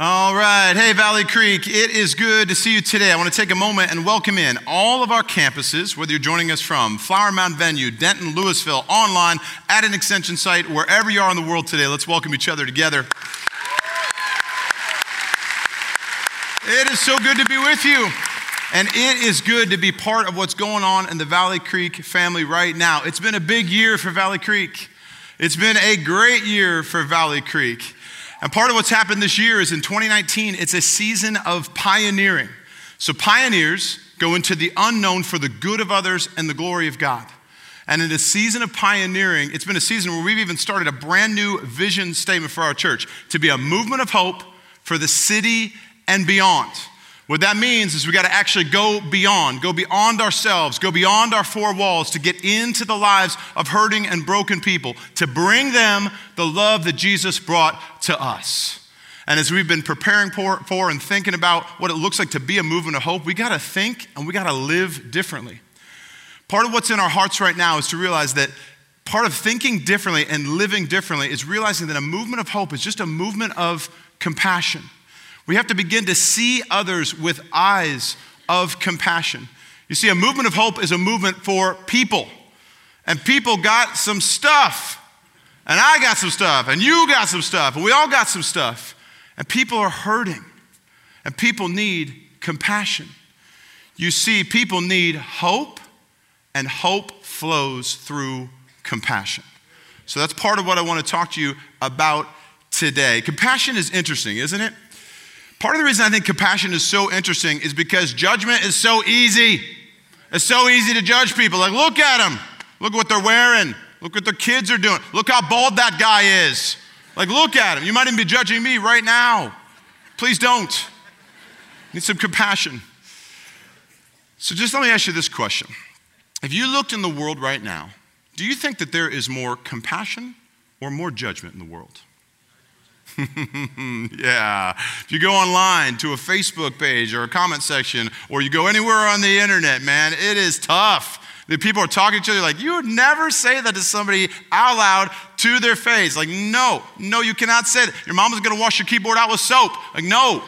All right. Hey, Valley Creek, it is good to see you today. I want to take a moment and welcome in all of our campuses, whether you're joining us from Flower Mound Venue, Denton, Lewisville, online, at an extension site, wherever you are in the world today. Let's welcome each other together. It is so good to be with you. And it is good to be part of what's going on in the Valley Creek family right now. It's been a big year for Valley Creek. It's been a great year for Valley Creek. And part of what's happened this year is in 2019, it's a season of pioneering. So pioneers go into the unknown for the good of others and the glory of God. And in a season of pioneering, it's been a season where we've even started a brand new vision statement for our church to be a movement of hope for the city and beyond. What that means is we got to actually go beyond, go beyond ourselves, go beyond our four walls to get into the lives of hurting and broken people, to bring them the love that Jesus brought to us. And as we've been preparing for, for and thinking about what it looks like to be a movement of hope, we got to think and we got to live differently. Part of what's in our hearts right now is to realize that part of thinking differently and living differently is realizing that a movement of hope is just a movement of compassion. We have to begin to see others with eyes of compassion. You see, a movement of hope is a movement for people. And people got some stuff. And I got some stuff. And you got some stuff. And we all got some stuff. And people are hurting. And people need compassion. You see, people need hope, and hope flows through compassion. So that's part of what I want to talk to you about today. Compassion is interesting, isn't it? Part of the reason I think compassion is so interesting is because judgment is so easy. It's so easy to judge people. Like, look at them. Look what they're wearing. Look what their kids are doing. Look how bald that guy is. Like, look at him. You might even be judging me right now. Please don't. Need some compassion. So, just let me ask you this question. If you looked in the world right now, do you think that there is more compassion or more judgment in the world? yeah. If you go online to a Facebook page or a comment section, or you go anywhere on the internet, man, it is tough. The people are talking to each other like, you would never say that to somebody out loud to their face. Like, no, no, you cannot say that. Your mama's gonna wash your keyboard out with soap. Like, no,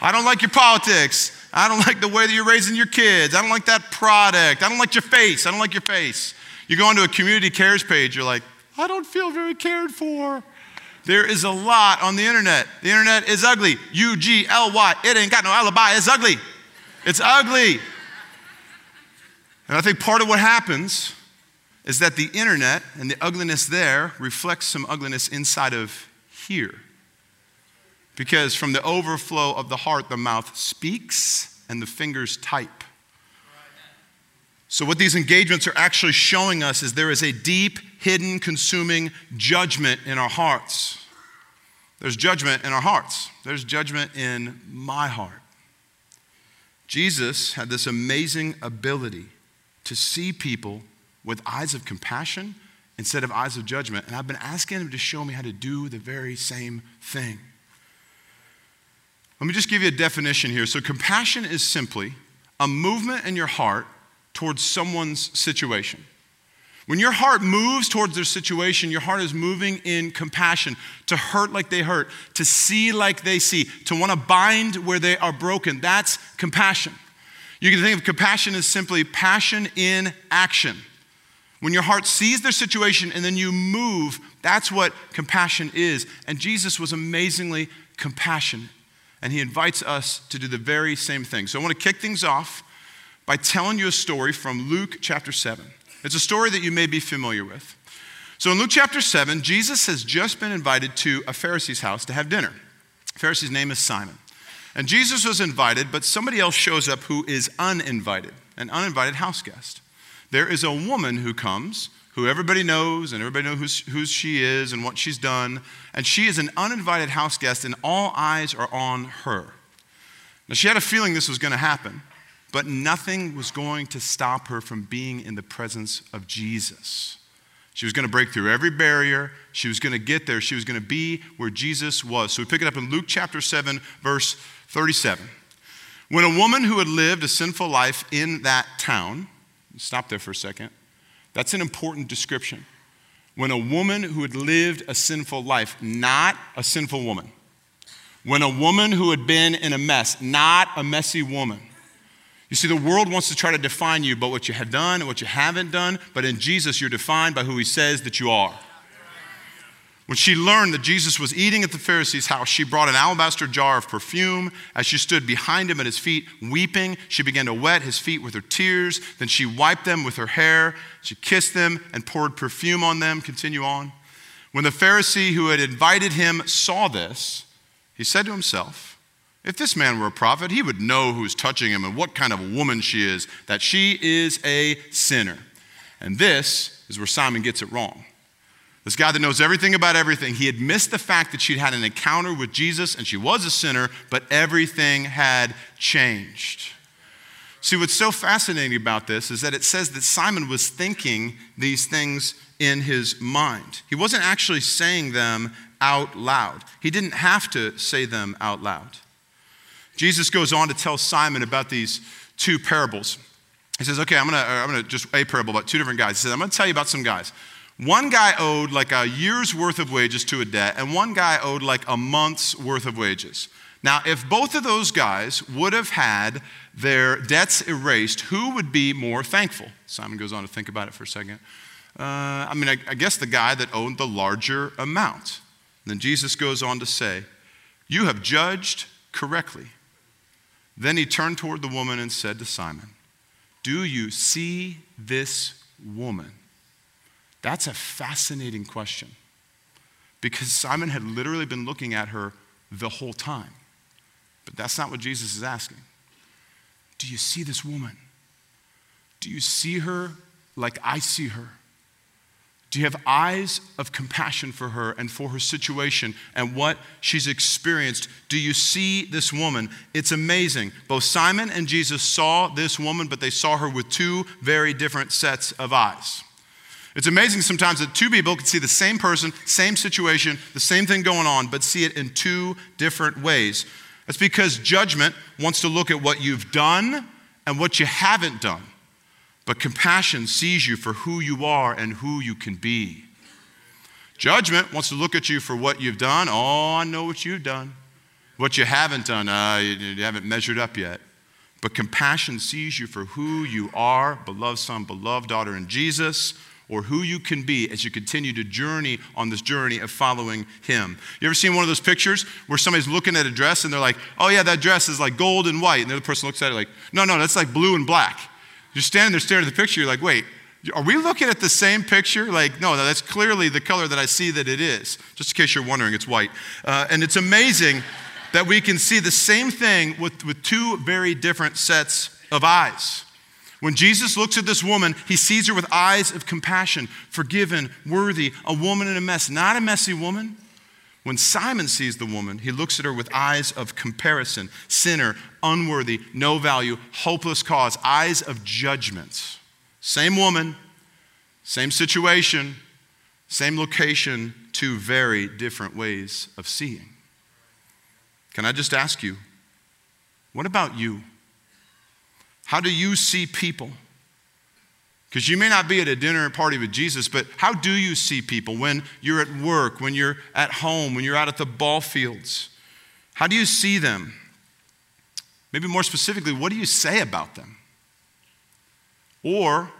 I don't like your politics. I don't like the way that you're raising your kids. I don't like that product. I don't like your face. I don't like your face. You go onto a community cares page, you're like, I don't feel very cared for. There is a lot on the internet. The internet is ugly. U G L Y. It ain't got no alibi. It's ugly. It's ugly. And I think part of what happens is that the internet and the ugliness there reflects some ugliness inside of here. Because from the overflow of the heart, the mouth speaks and the fingers type. So, what these engagements are actually showing us is there is a deep, hidden, consuming judgment in our hearts. There's judgment in our hearts, there's judgment in my heart. Jesus had this amazing ability to see people with eyes of compassion instead of eyes of judgment. And I've been asking him to show me how to do the very same thing. Let me just give you a definition here. So, compassion is simply a movement in your heart towards someone's situation. When your heart moves towards their situation, your heart is moving in compassion, to hurt like they hurt, to see like they see, to want to bind where they are broken. That's compassion. You can think of compassion as simply passion in action. When your heart sees their situation and then you move, that's what compassion is. And Jesus was amazingly compassionate. And he invites us to do the very same thing. So I want to kick things off by telling you a story from Luke chapter 7. It's a story that you may be familiar with. So in Luke chapter 7, Jesus has just been invited to a Pharisee's house to have dinner. The Pharisee's name is Simon. And Jesus was invited, but somebody else shows up who is uninvited, an uninvited house guest. There is a woman who comes who everybody knows and everybody knows who she is and what she's done. And she is an uninvited house guest, and all eyes are on her. Now, she had a feeling this was going to happen, but nothing was going to stop her from being in the presence of Jesus. She was going to break through every barrier. She was going to get there. She was going to be where Jesus was. So we pick it up in Luke chapter 7, verse 37. When a woman who had lived a sinful life in that town, stop there for a second, that's an important description. When a woman who had lived a sinful life, not a sinful woman, when a woman who had been in a mess, not a messy woman, you see, the world wants to try to define you, by what you have done and what you haven't done. But in Jesus, you're defined by who He says that you are. When she learned that Jesus was eating at the Pharisee's house, she brought an alabaster jar of perfume. As she stood behind him at his feet, weeping, she began to wet his feet with her tears. Then she wiped them with her hair. She kissed them and poured perfume on them. Continue on. When the Pharisee who had invited him saw this, he said to himself, If this man were a prophet, he would know who's touching him and what kind of a woman she is, that she is a sinner. And this is where Simon gets it wrong. This guy that knows everything about everything, he had missed the fact that she'd had an encounter with Jesus and she was a sinner, but everything had changed. See, what's so fascinating about this is that it says that Simon was thinking these things in his mind. He wasn't actually saying them out loud, he didn't have to say them out loud. Jesus goes on to tell Simon about these two parables. He says, Okay, I'm gonna, I'm gonna just a parable about two different guys. He says, I'm gonna tell you about some guys. One guy owed like a year's worth of wages to a debt, and one guy owed like a month's worth of wages. Now, if both of those guys would have had their debts erased, who would be more thankful? Simon goes on to think about it for a second. Uh, I mean, I, I guess the guy that owed the larger amount. And then Jesus goes on to say, You have judged correctly. Then he turned toward the woman and said to Simon, Do you see this woman? That's a fascinating question because Simon had literally been looking at her the whole time. But that's not what Jesus is asking. Do you see this woman? Do you see her like I see her? Do you have eyes of compassion for her and for her situation and what she's experienced? Do you see this woman? It's amazing. Both Simon and Jesus saw this woman, but they saw her with two very different sets of eyes. It's amazing sometimes that two people can see the same person, same situation, the same thing going on, but see it in two different ways. That's because judgment wants to look at what you've done and what you haven't done. But compassion sees you for who you are and who you can be. Judgment wants to look at you for what you've done. Oh, I know what you've done. What you haven't done, uh, you, you haven't measured up yet. But compassion sees you for who you are, beloved son, beloved daughter in Jesus or who you can be as you continue to journey on this journey of following Him. You ever seen one of those pictures where somebody's looking at a dress and they're like, oh, yeah, that dress is like gold and white. And the other person looks at it like, no, no, that's like blue and black. You're standing there staring at the picture, you're like, wait, are we looking at the same picture? Like, no, that's clearly the color that I see that it is. Just in case you're wondering, it's white. Uh, and it's amazing that we can see the same thing with, with two very different sets of eyes. When Jesus looks at this woman, he sees her with eyes of compassion, forgiven, worthy, a woman in a mess, not a messy woman. When Simon sees the woman, he looks at her with eyes of comparison, sinner, unworthy, no value, hopeless cause, eyes of judgment. Same woman, same situation, same location, two very different ways of seeing. Can I just ask you, what about you? How do you see people? Because you may not be at a dinner party with Jesus, but how do you see people when you're at work, when you're at home, when you're out at the ball fields? How do you see them? Maybe more specifically, what do you say about them? Or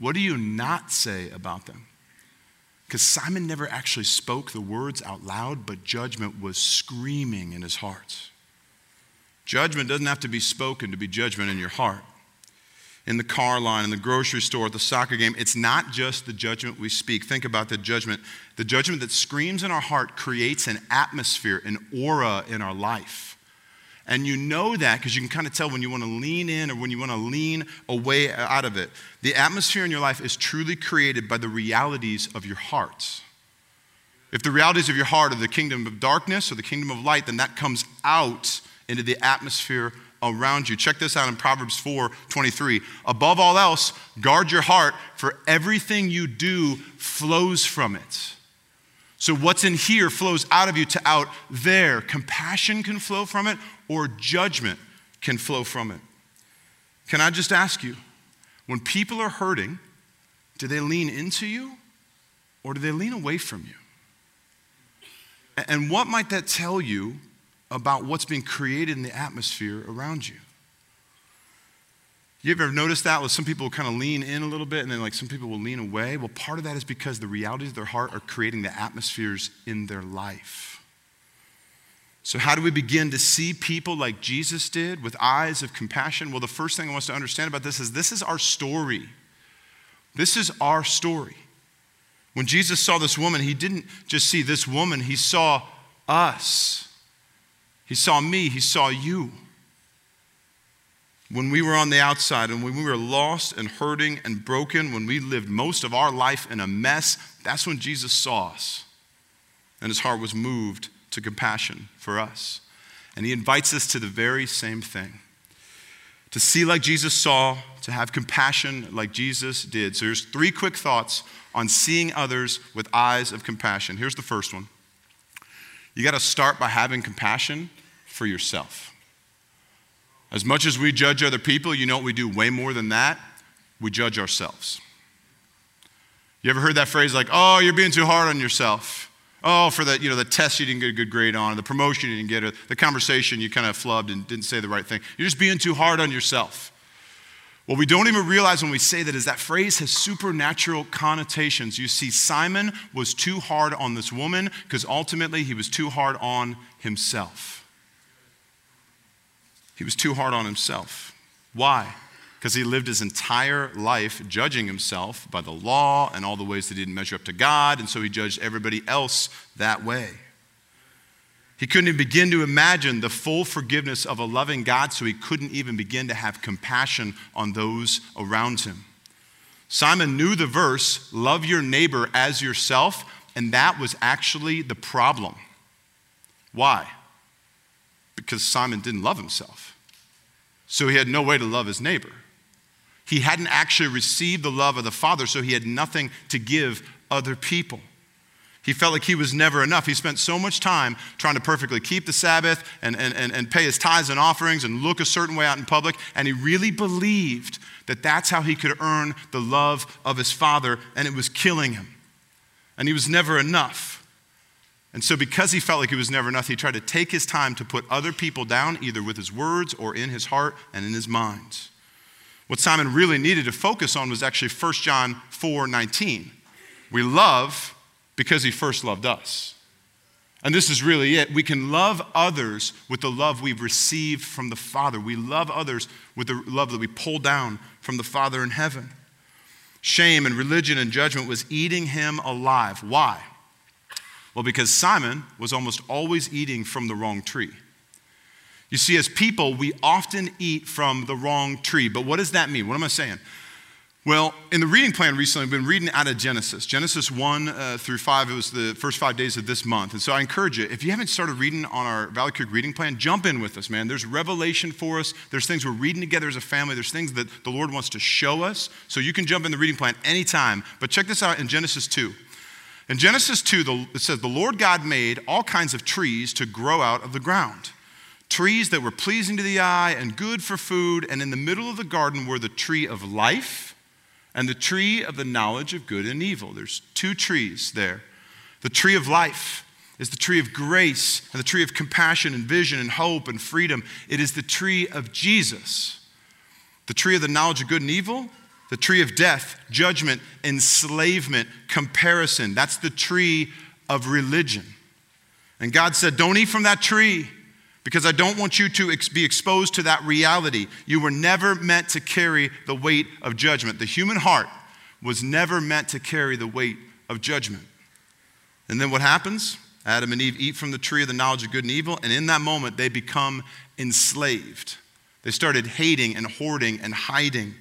what do you not say about them? Because Simon never actually spoke the words out loud, but judgment was screaming in his heart. Judgment doesn't have to be spoken to be judgment in your heart. In the car line, in the grocery store, at the soccer game, it's not just the judgment we speak. Think about the judgment. The judgment that screams in our heart creates an atmosphere, an aura in our life. And you know that because you can kind of tell when you want to lean in or when you want to lean away uh, out of it. The atmosphere in your life is truly created by the realities of your heart. If the realities of your heart are the kingdom of darkness or the kingdom of light, then that comes out into the atmosphere around you. Check this out in Proverbs 4 23. Above all else, guard your heart, for everything you do flows from it. So, what's in here flows out of you to out there. Compassion can flow from it, or judgment can flow from it. Can I just ask you, when people are hurting, do they lean into you or do they lean away from you? And what might that tell you about what's being created in the atmosphere around you. You ever noticed that? Well, some people kind of lean in a little bit and then like some people will lean away. Well, part of that is because the realities of their heart are creating the atmospheres in their life. So, how do we begin to see people like Jesus did with eyes of compassion? Well, the first thing I want us to understand about this is this is our story. This is our story. When Jesus saw this woman, he didn't just see this woman, he saw us. He saw me, he saw you when we were on the outside and when we were lost and hurting and broken, when we lived most of our life in a mess, that's when Jesus saw us. And his heart was moved to compassion for us. And he invites us to the very same thing to see like Jesus saw, to have compassion like Jesus did. So here's three quick thoughts on seeing others with eyes of compassion. Here's the first one you got to start by having compassion for yourself. As much as we judge other people, you know what we do way more than that? We judge ourselves. You ever heard that phrase like, oh, you're being too hard on yourself? Oh, for the, you know, the test you didn't get a good grade on, the promotion you didn't get, the conversation you kind of flubbed and didn't say the right thing. You're just being too hard on yourself. What we don't even realize when we say that is that phrase has supernatural connotations. You see, Simon was too hard on this woman because ultimately he was too hard on himself. He was too hard on himself. Why? Because he lived his entire life judging himself by the law and all the ways that he didn't measure up to God, and so he judged everybody else that way. He couldn't even begin to imagine the full forgiveness of a loving God, so he couldn't even begin to have compassion on those around him. Simon knew the verse, love your neighbor as yourself, and that was actually the problem. Why? Because Simon didn't love himself. So he had no way to love his neighbor. He hadn't actually received the love of the Father, so he had nothing to give other people. He felt like he was never enough. He spent so much time trying to perfectly keep the Sabbath and, and, and, and pay his tithes and offerings and look a certain way out in public, and he really believed that that's how he could earn the love of his Father, and it was killing him. And he was never enough. And so, because he felt like he was never enough, he tried to take his time to put other people down, either with his words or in his heart and in his mind. What Simon really needed to focus on was actually 1 John 4 19. We love because he first loved us. And this is really it. We can love others with the love we've received from the Father. We love others with the love that we pull down from the Father in heaven. Shame and religion and judgment was eating him alive. Why? Well, because Simon was almost always eating from the wrong tree. You see, as people, we often eat from the wrong tree. But what does that mean? What am I saying? Well, in the reading plan recently, I've been reading out of Genesis. Genesis 1 uh, through 5, it was the first five days of this month. And so I encourage you, if you haven't started reading on our Valley Creek reading plan, jump in with us, man. There's revelation for us. There's things we're reading together as a family. There's things that the Lord wants to show us. So you can jump in the reading plan anytime. But check this out in Genesis 2. In Genesis 2, it says, The Lord God made all kinds of trees to grow out of the ground, trees that were pleasing to the eye and good for food. And in the middle of the garden were the tree of life and the tree of the knowledge of good and evil. There's two trees there. The tree of life is the tree of grace and the tree of compassion and vision and hope and freedom. It is the tree of Jesus. The tree of the knowledge of good and evil the tree of death, judgment, enslavement, comparison. That's the tree of religion. And God said, Don't eat from that tree because I don't want you to be exposed to that reality. You were never meant to carry the weight of judgment. The human heart was never meant to carry the weight of judgment. And then what happens? Adam and Eve eat from the tree of the knowledge of good and evil, and in that moment, they become enslaved. They started hating and hoarding and hiding.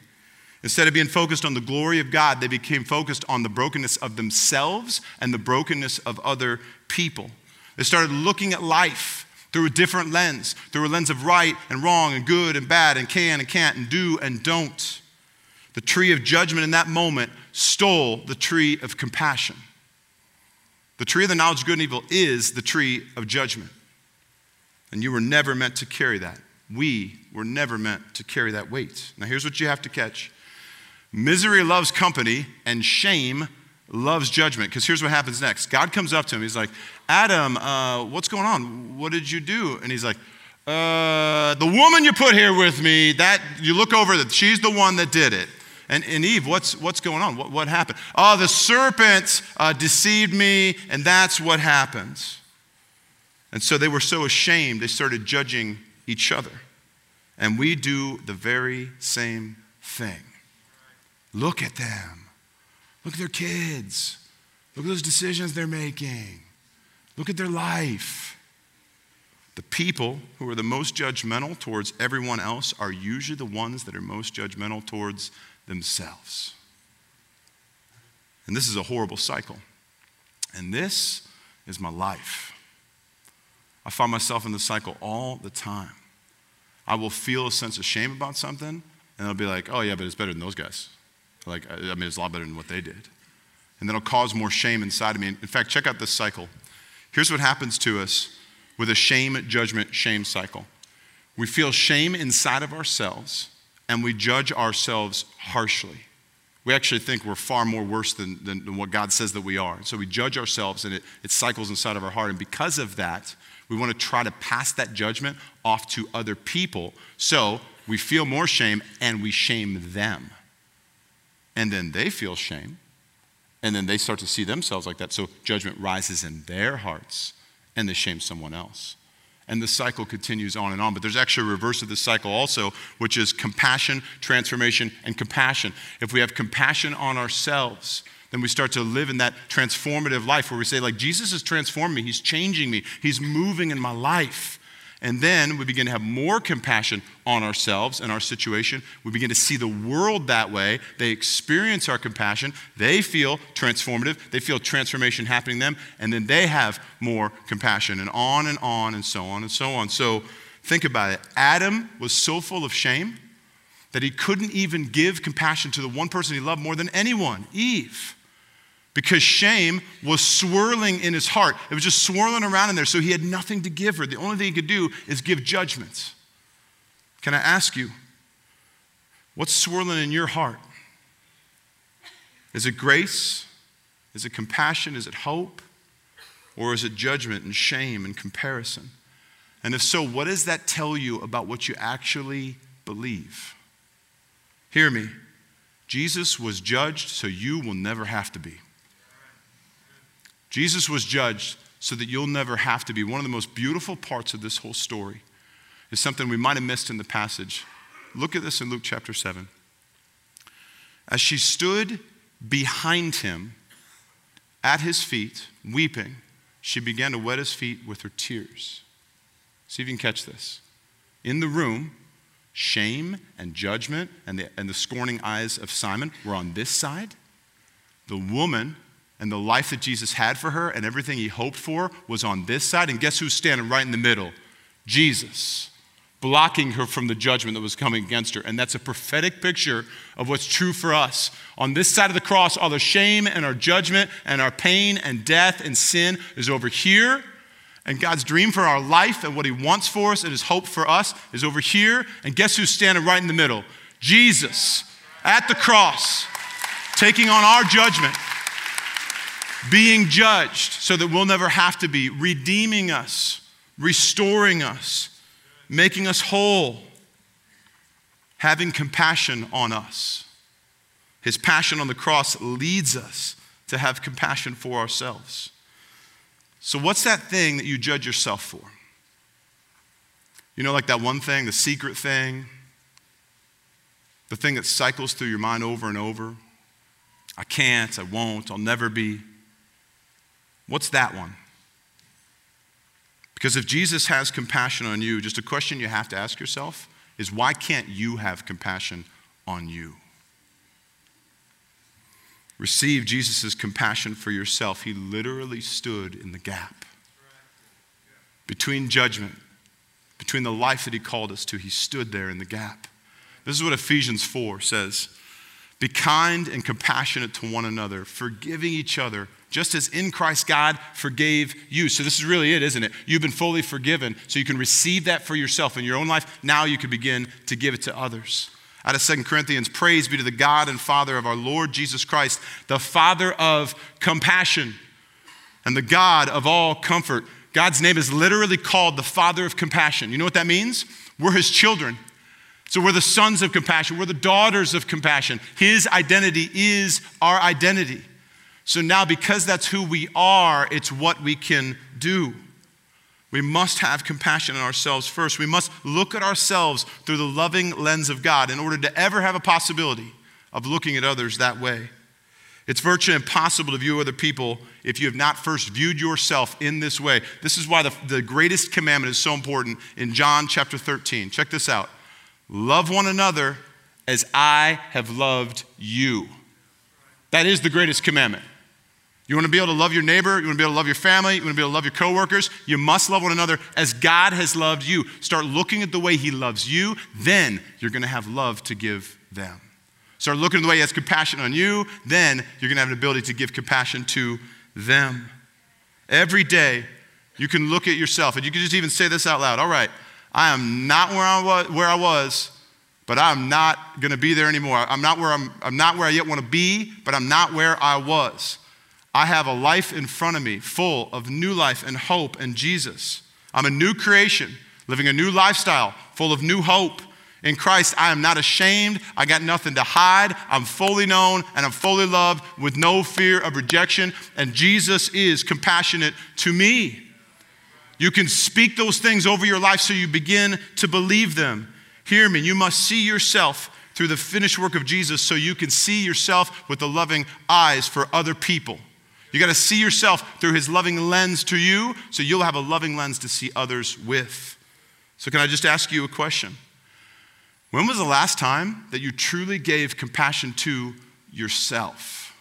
Instead of being focused on the glory of God, they became focused on the brokenness of themselves and the brokenness of other people. They started looking at life through a different lens, through a lens of right and wrong and good and bad and can and can't and do and don't. The tree of judgment in that moment stole the tree of compassion. The tree of the knowledge of good and evil is the tree of judgment. And you were never meant to carry that. We were never meant to carry that weight. Now, here's what you have to catch Misery loves company, and shame loves judgment because here's what happens next God comes up to him. He's like, Adam, uh, what's going on? What did you do? And he's like, uh, the woman you put here with me, that you look over that she's the one that did it. And, and Eve, what's, what's going on? What, what happened? Oh, the serpent uh, deceived me, and that's what happens. And so they were so ashamed, they started judging each other. And we do the very same thing. Look at them. Look at their kids. Look at those decisions they're making. Look at their life. The people who are the most judgmental towards everyone else are usually the ones that are most judgmental towards themselves. And this is a horrible cycle. And this is my life. I find myself in the cycle all the time. I will feel a sense of shame about something, and I'll be like, oh, yeah, but it's better than those guys. Like, I mean, it's a lot better than what they did. And then it'll cause more shame inside of me. In fact, check out this cycle. Here's what happens to us with a shame, judgment, shame cycle we feel shame inside of ourselves, and we judge ourselves harshly. We actually think we're far more worse than, than, than what God says that we are. So we judge ourselves, and it, it cycles inside of our heart. And because of that, we want to try to pass that judgment off to other people. So we feel more shame and we shame them. And then they feel shame. And then they start to see themselves like that. So judgment rises in their hearts and they shame someone else. And the cycle continues on and on. But there's actually a reverse of this cycle also, which is compassion, transformation, and compassion. If we have compassion on ourselves, then we start to live in that transformative life where we say, like, Jesus has transformed me, He's changing me, He's moving in my life. And then we begin to have more compassion on ourselves and our situation. We begin to see the world that way. They experience our compassion. They feel transformative. They feel transformation happening to them. And then they have more compassion, and on and on, and so on and so on. So think about it. Adam was so full of shame that he couldn't even give compassion to the one person he loved more than anyone Eve because shame was swirling in his heart. It was just swirling around in there, so he had nothing to give her. The only thing he could do is give judgments. Can I ask you, what's swirling in your heart? Is it grace? Is it compassion? Is it hope? Or is it judgment and shame and comparison? And if so, what does that tell you about what you actually believe? Hear me. Jesus was judged so you will never have to be. Jesus was judged so that you'll never have to be. One of the most beautiful parts of this whole story is something we might have missed in the passage. Look at this in Luke chapter 7. As she stood behind him at his feet, weeping, she began to wet his feet with her tears. See if you can catch this. In the room, shame and judgment and the, and the scorning eyes of Simon were on this side. The woman and the life that Jesus had for her and everything he hoped for was on this side. And guess who's standing right in the middle? Jesus, blocking her from the judgment that was coming against her. And that's a prophetic picture of what's true for us. On this side of the cross, all the shame and our judgment and our pain and death and sin is over here. And God's dream for our life and what He wants for us and His hope for us is over here. And guess who's standing right in the middle? Jesus at the cross, taking on our judgment being judged so that we'll never have to be, redeeming us, restoring us, making us whole, having compassion on us. His passion on the cross leads us to have compassion for ourselves. So, what's that thing that you judge yourself for? You know, like that one thing, the secret thing, the thing that cycles through your mind over and over. I can't, I won't, I'll never be. What's that one? Because if Jesus has compassion on you, just a question you have to ask yourself is why can't you have compassion on you? Receive Jesus' compassion for yourself. He literally stood in the gap between judgment, between the life that He called us to. He stood there in the gap. This is what Ephesians 4 says Be kind and compassionate to one another, forgiving each other just as in Christ God forgave you. So, this is really it, isn't it? You've been fully forgiven, so you can receive that for yourself in your own life. Now you can begin to give it to others. out of Second Corinthians Praise be to the God and Father of our Lord Jesus Christ, the Father of compassion and the God of all comfort. God's name is literally called the Father of compassion. You know what that means? We're his children. So we're the sons of compassion, we're the daughters of compassion. His identity is our identity. So now, because that's who we are, it's what we can do. We must have compassion on ourselves first. We must look at ourselves through the loving lens of God in order to ever have a possibility of looking at others that way. It's virtually impossible to view other people if you have not first viewed yourself in this way. This is why the, the greatest commandment is so important in John chapter 13. Check this out Love one another as I have loved you. That is the greatest commandment. You want to be able to love your neighbor, you want to be able to love your family, you want to be able to love your coworkers, you must love one another as God has loved you. Start looking at the way he loves you, then you're going to have love to give them. Start looking at the way he has compassion on you, then you're going to have an ability to give compassion to them. Every day, you can look at yourself and you can just even say this out loud. All right, I am not where I was, where I was but I'm not going to be there anymore. I'm not where I'm, I'm not where I yet want to be, but I'm not where I was. I have a life in front of me full of new life and hope and Jesus. I'm a new creation, living a new lifestyle full of new hope. In Christ, I am not ashamed. I got nothing to hide. I'm fully known and I'm fully loved with no fear of rejection. And Jesus is compassionate to me. You can speak those things over your life so you begin to believe them. Hear me, you must see yourself through the finished work of Jesus so you can see yourself with the loving eyes for other people. You got to see yourself through his loving lens to you so you'll have a loving lens to see others with. So, can I just ask you a question? When was the last time that you truly gave compassion to yourself?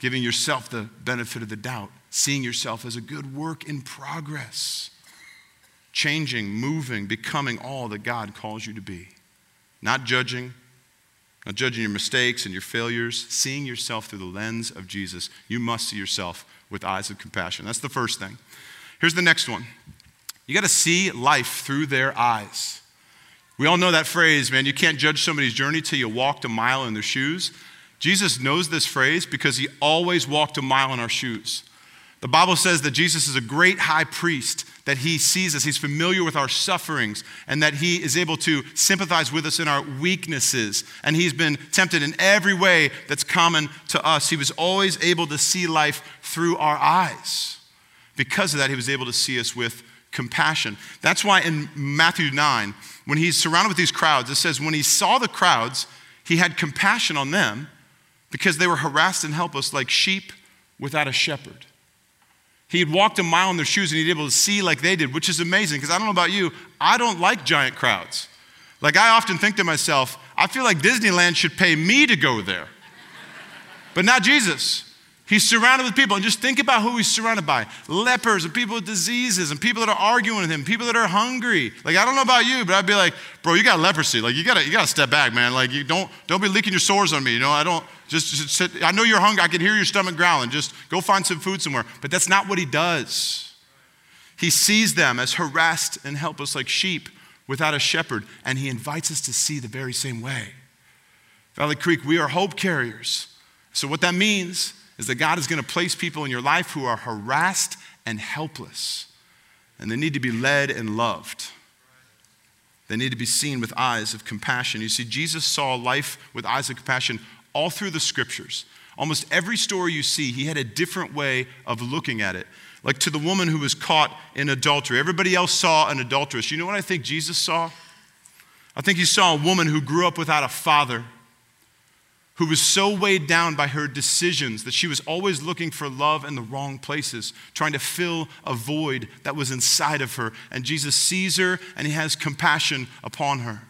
Giving yourself the benefit of the doubt seeing yourself as a good work in progress, changing, moving, becoming all that God calls you to be. Not judging, not judging your mistakes and your failures, seeing yourself through the lens of Jesus. You must see yourself with eyes of compassion. That's the first thing. Here's the next one you got to see life through their eyes. We all know that phrase, man, you can't judge somebody's journey till you walked a mile in their shoes. Jesus knows this phrase because he always walked a mile in our shoes. The Bible says that Jesus is a great high priest, that he sees us, he's familiar with our sufferings, and that he is able to sympathize with us in our weaknesses. And he's been tempted in every way that's common to us. He was always able to see life through our eyes. Because of that, he was able to see us with compassion. That's why in Matthew 9, when he's surrounded with these crowds, it says, when he saw the crowds, he had compassion on them because they were harassed and helpless like sheep without a shepherd. He had walked a mile in their shoes and he'd be able to see like they did, which is amazing because I don't know about you, I don't like giant crowds. Like I often think to myself, I feel like Disneyland should pay me to go there, but not Jesus. He's surrounded with people, and just think about who he's surrounded by lepers and people with diseases and people that are arguing with him, people that are hungry. Like, I don't know about you, but I'd be like, bro, you got leprosy. Like, you gotta, you gotta step back, man. Like, you don't, don't be leaking your sores on me. You know, I don't, just, just sit. I know you're hungry. I can hear your stomach growling. Just go find some food somewhere. But that's not what he does. He sees them as harassed and helpless like sheep without a shepherd, and he invites us to see the very same way. Valley Creek, we are hope carriers. So, what that means is that God is going to place people in your life who are harassed and helpless, and they need to be led and loved. They need to be seen with eyes of compassion. You see, Jesus saw life with eyes of compassion all through the scriptures. Almost every story you see, he had a different way of looking at it. Like to the woman who was caught in adultery. Everybody else saw an adulteress. You know what I think Jesus saw? I think he saw a woman who grew up without a father who was so weighed down by her decisions that she was always looking for love in the wrong places, trying to fill a void that was inside of her. And Jesus sees her and he has compassion upon her.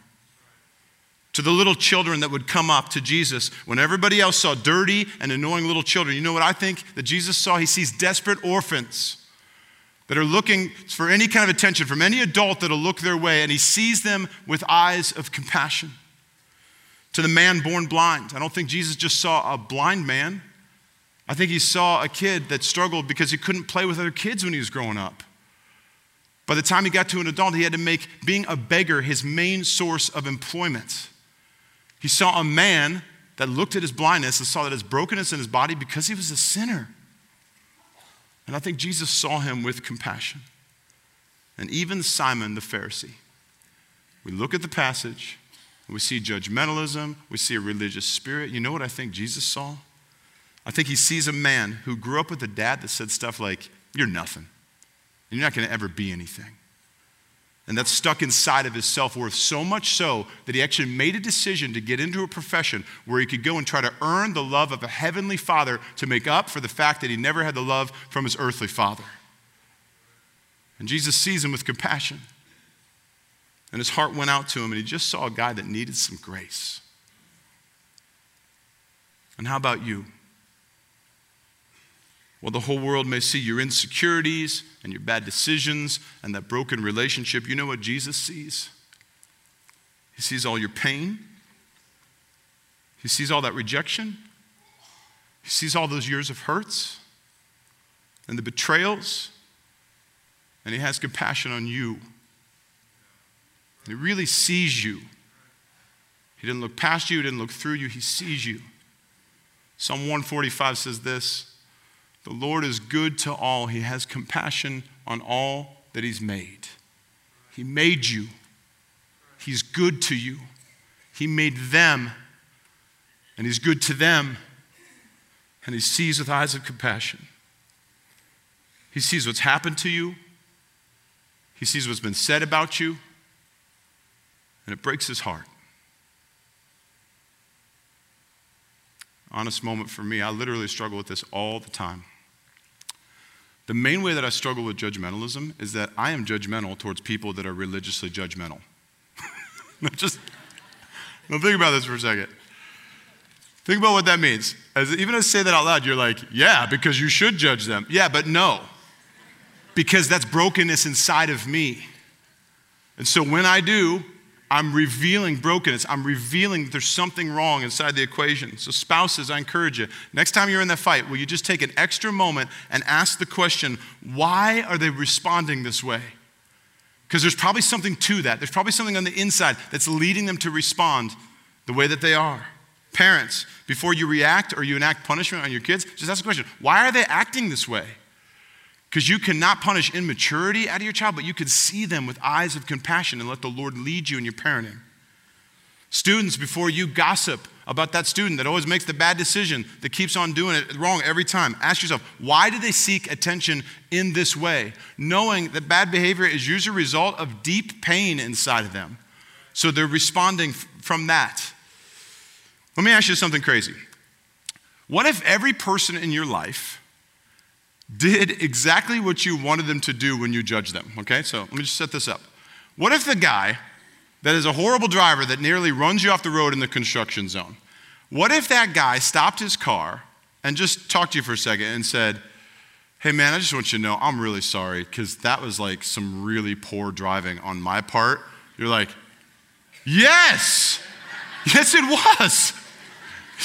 To the little children that would come up to Jesus when everybody else saw dirty and annoying little children, you know what I think that Jesus saw? He sees desperate orphans that are looking for any kind of attention from any adult that'll look their way, and he sees them with eyes of compassion to the man born blind. I don't think Jesus just saw a blind man. I think he saw a kid that struggled because he couldn't play with other kids when he was growing up. By the time he got to an adult, he had to make being a beggar his main source of employment. He saw a man that looked at his blindness and saw that his brokenness in his body because he was a sinner. And I think Jesus saw him with compassion. And even Simon the Pharisee. We look at the passage, we see judgmentalism, we see a religious spirit. You know what I think Jesus saw? I think he sees a man who grew up with a dad that said stuff like, You're nothing, and you're not going to ever be anything. And that's stuck inside of his self worth so much so that he actually made a decision to get into a profession where he could go and try to earn the love of a heavenly father to make up for the fact that he never had the love from his earthly father. And Jesus sees him with compassion. And his heart went out to him, and he just saw a guy that needed some grace. And how about you? Well, the whole world may see your insecurities and your bad decisions and that broken relationship. You know what Jesus sees? He sees all your pain. He sees all that rejection. He sees all those years of hurts and the betrayals. And he has compassion on you. He really sees you. He didn't look past you, he didn't look through you, he sees you. Psalm 145 says this the Lord is good to all. He has compassion on all that He's made. He made you, He's good to you. He made them, and He's good to them, and He sees with eyes of compassion. He sees what's happened to you, He sees what's been said about you, and it breaks His heart. Honest moment for me, I literally struggle with this all the time. The main way that I struggle with judgmentalism is that I am judgmental towards people that are religiously judgmental. Just now think about this for a second. Think about what that means. As, even as I say that out loud, you're like, yeah, because you should judge them. Yeah, but no, because that's brokenness inside of me. And so when I do, I'm revealing brokenness. I'm revealing that there's something wrong inside the equation. So, spouses, I encourage you, next time you're in that fight, will you just take an extra moment and ask the question, why are they responding this way? Because there's probably something to that. There's probably something on the inside that's leading them to respond the way that they are. Parents, before you react or you enact punishment on your kids, just ask the question why are they acting this way? Because you cannot punish immaturity out of your child, but you can see them with eyes of compassion and let the Lord lead you in your parenting. Students, before you gossip about that student that always makes the bad decision, that keeps on doing it wrong every time, ask yourself, why do they seek attention in this way? Knowing that bad behavior is usually a result of deep pain inside of them. So they're responding from that. Let me ask you something crazy. What if every person in your life did exactly what you wanted them to do when you judged them. Okay, so let me just set this up. What if the guy that is a horrible driver that nearly runs you off the road in the construction zone, what if that guy stopped his car and just talked to you for a second and said, Hey man, I just want you to know I'm really sorry because that was like some really poor driving on my part. You're like, Yes, yes, it was.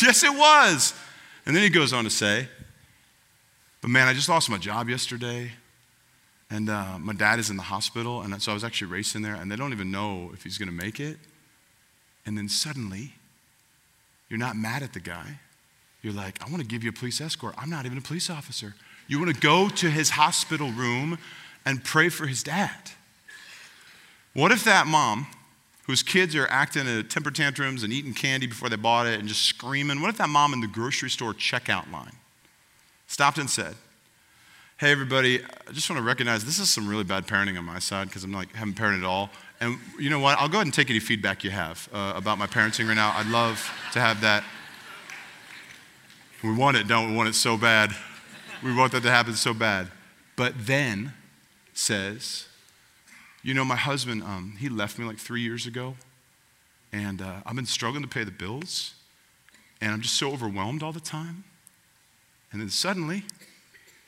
Yes, it was. And then he goes on to say, but man, I just lost my job yesterday. And uh, my dad is in the hospital. And so I was actually racing there. And they don't even know if he's going to make it. And then suddenly, you're not mad at the guy. You're like, I want to give you a police escort. I'm not even a police officer. You want to go to his hospital room and pray for his dad. What if that mom, whose kids are acting a temper tantrums and eating candy before they bought it and just screaming, what if that mom in the grocery store checkout line stopped and said, Hey, everybody, I just want to recognize this is some really bad parenting on my side because I'm like, haven't parented at all. And you know what? I'll go ahead and take any feedback you have uh, about my parenting right now. I'd love to have that. We want it, don't we? want it so bad. We want that to happen so bad. But then says, You know, my husband, um, he left me like three years ago, and uh, I've been struggling to pay the bills, and I'm just so overwhelmed all the time. And then suddenly,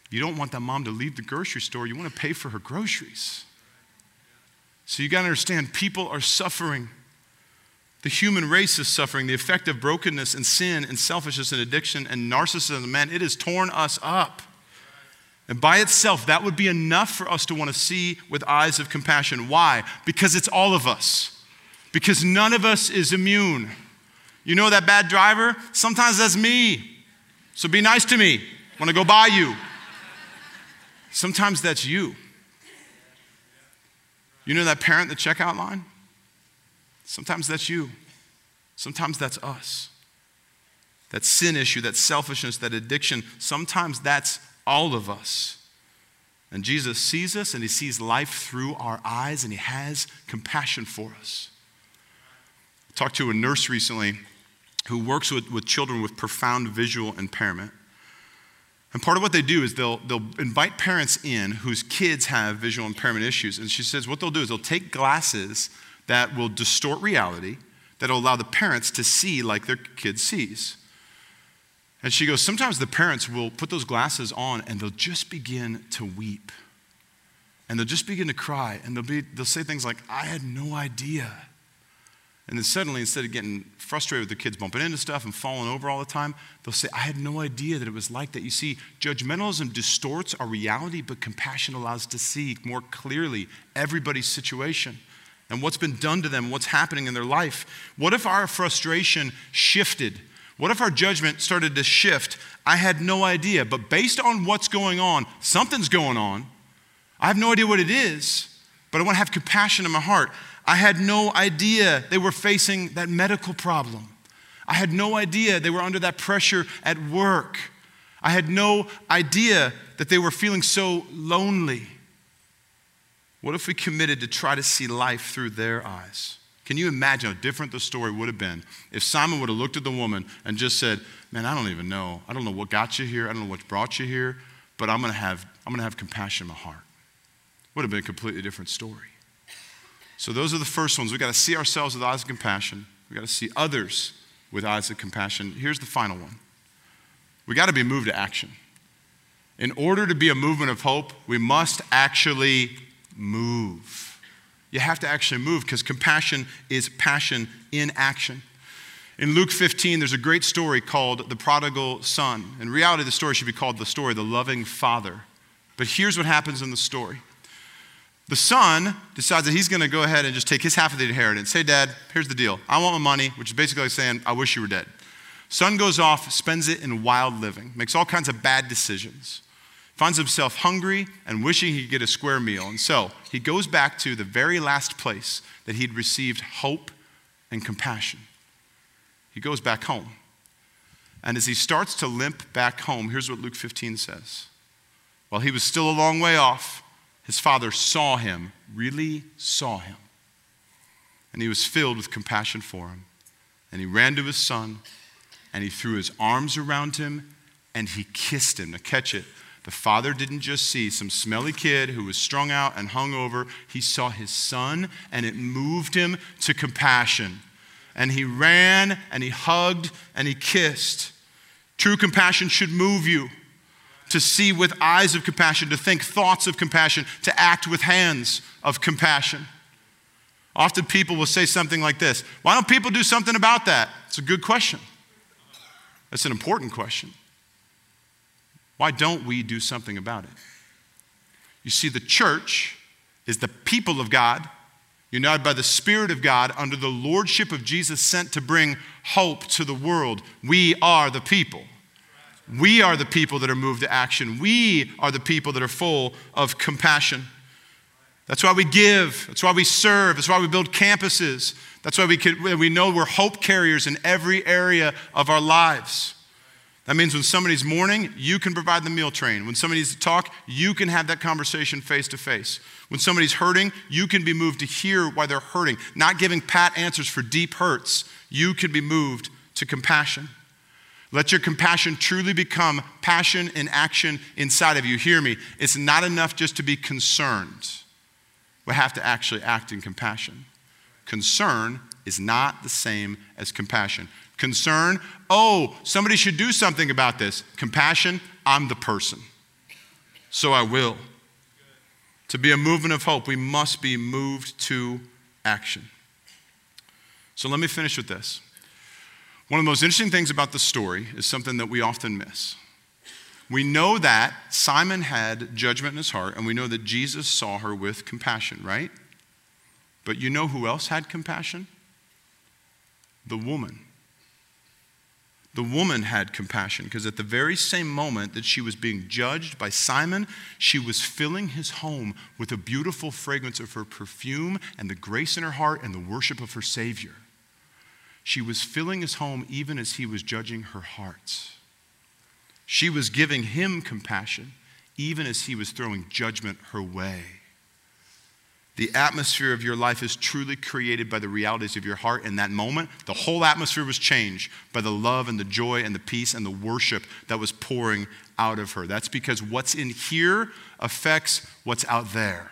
you don't want that mom to leave the grocery store. You want to pay for her groceries. So you got to understand people are suffering. The human race is suffering. The effect of brokenness and sin and selfishness and addiction and narcissism, man, it has torn us up. And by itself, that would be enough for us to want to see with eyes of compassion. Why? Because it's all of us. Because none of us is immune. You know that bad driver? Sometimes that's me. So be nice to me. when I go by you. Sometimes that's you. You know that parent, at the checkout line? Sometimes that's you. Sometimes that's us. That sin issue, that selfishness, that addiction, sometimes that's all of us. And Jesus sees us and he sees life through our eyes and he has compassion for us. I talked to a nurse recently who works with, with children with profound visual impairment. And part of what they do is they'll, they'll invite parents in whose kids have visual impairment issues. And she says what they'll do is they'll take glasses that will distort reality, that'll allow the parents to see like their kid sees. And she goes, Sometimes the parents will put those glasses on and they'll just begin to weep. And they'll just begin to cry. And they'll, be, they'll say things like, I had no idea. And then suddenly, instead of getting frustrated with their kids bumping into stuff and falling over all the time, they'll say, I had no idea that it was like that. You see, judgmentalism distorts our reality, but compassion allows us to see more clearly everybody's situation and what's been done to them, what's happening in their life. What if our frustration shifted? What if our judgment started to shift? I had no idea, but based on what's going on, something's going on. I have no idea what it is, but I want to have compassion in my heart. I had no idea they were facing that medical problem. I had no idea they were under that pressure at work. I had no idea that they were feeling so lonely. What if we committed to try to see life through their eyes? Can you imagine how different the story would have been if Simon would have looked at the woman and just said, Man, I don't even know. I don't know what got you here. I don't know what brought you here, but I'm going to have, I'm going to have compassion in my heart. Would have been a completely different story. So, those are the first ones. We've got to see ourselves with eyes of compassion, we've got to see others with eyes of compassion. Here's the final one we got to be moved to action. In order to be a movement of hope, we must actually move. You have to actually move because compassion is passion in action. In Luke 15, there's a great story called The Prodigal Son. In reality, the story should be called the story, The Loving Father. But here's what happens in the story the son decides that he's going to go ahead and just take his half of the inheritance. Say, Dad, here's the deal. I want my money, which is basically saying, I wish you were dead. Son goes off, spends it in wild living, makes all kinds of bad decisions finds himself hungry and wishing he could get a square meal. And so he goes back to the very last place that he'd received hope and compassion. He goes back home. And as he starts to limp back home, here's what Luke 15 says. While he was still a long way off, his father saw him, really saw him. And he was filled with compassion for him. And he ran to his son, and he threw his arms around him, and he kissed him. Now, catch it. The father didn't just see some smelly kid who was strung out and hung over, he saw his son, and it moved him to compassion. And he ran and he hugged and he kissed. True compassion should move you to see with eyes of compassion, to think thoughts of compassion, to act with hands of compassion. Often people will say something like this Why don't people do something about that? It's a good question. That's an important question. Why don't we do something about it? You see, the church is the people of God, united by the Spirit of God under the lordship of Jesus, sent to bring hope to the world. We are the people. We are the people that are moved to action. We are the people that are full of compassion. That's why we give. That's why we serve. That's why we build campuses. That's why we, can, we know we're hope carriers in every area of our lives. That means when somebody's mourning, you can provide the meal train. When somebody needs to talk, you can have that conversation face to face. When somebody's hurting, you can be moved to hear why they're hurting, not giving pat answers for deep hurts. You can be moved to compassion. Let your compassion truly become passion and action inside of you. Hear me. It's not enough just to be concerned. We have to actually act in compassion. Concern is not the same as compassion. Concern, oh, somebody should do something about this. Compassion, I'm the person. So I will. To be a movement of hope, we must be moved to action. So let me finish with this. One of the most interesting things about the story is something that we often miss. We know that Simon had judgment in his heart, and we know that Jesus saw her with compassion, right? But you know who else had compassion? The woman. The woman had compassion because at the very same moment that she was being judged by Simon, she was filling his home with a beautiful fragrance of her perfume and the grace in her heart and the worship of her Savior. She was filling his home even as he was judging her heart. She was giving him compassion even as he was throwing judgment her way. The atmosphere of your life is truly created by the realities of your heart. In that moment, the whole atmosphere was changed by the love and the joy and the peace and the worship that was pouring out of her. That's because what's in here affects what's out there.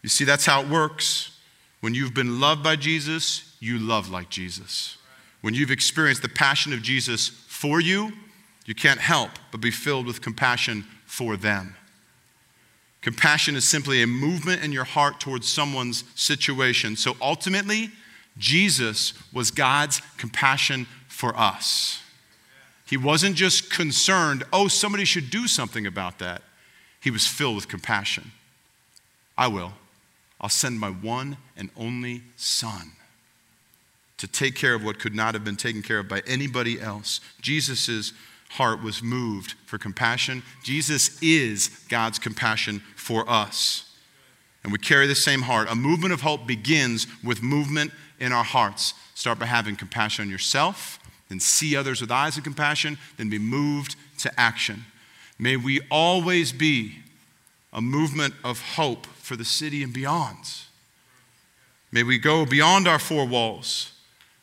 You see, that's how it works. When you've been loved by Jesus, you love like Jesus. When you've experienced the passion of Jesus for you, you can't help but be filled with compassion for them. Compassion is simply a movement in your heart towards someone's situation. So ultimately, Jesus was God's compassion for us. He wasn't just concerned, oh, somebody should do something about that. He was filled with compassion. I will. I'll send my one and only Son to take care of what could not have been taken care of by anybody else. Jesus' heart was moved for compassion. Jesus is God's compassion for us. And we carry the same heart. A movement of hope begins with movement in our hearts. Start by having compassion on yourself, then see others with eyes of compassion, then be moved to action. May we always be a movement of hope for the city and beyond. May we go beyond our four walls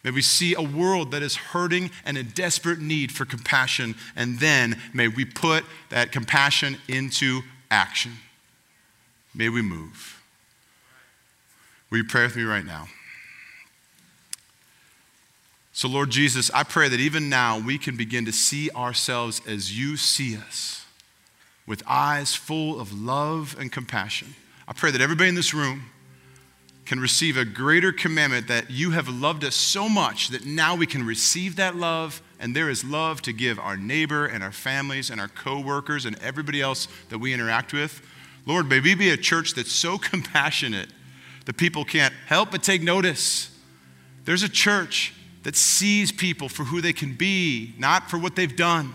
May we see a world that is hurting and in desperate need for compassion, and then may we put that compassion into action. May we move. Will you pray with me right now? So, Lord Jesus, I pray that even now we can begin to see ourselves as you see us, with eyes full of love and compassion. I pray that everybody in this room, can receive a greater commandment that you have loved us so much that now we can receive that love and there is love to give our neighbor and our families and our coworkers and everybody else that we interact with. Lord, may we be a church that's so compassionate that people can't help but take notice. There's a church that sees people for who they can be, not for what they've done.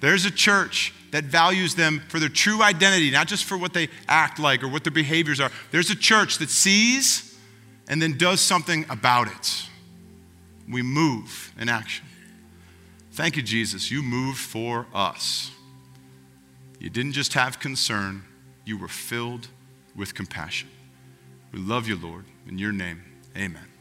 There's a church that values them for their true identity, not just for what they act like or what their behaviors are. There's a church that sees and then does something about it. We move in action. Thank you, Jesus. You moved for us. You didn't just have concern, you were filled with compassion. We love you, Lord. In your name, amen.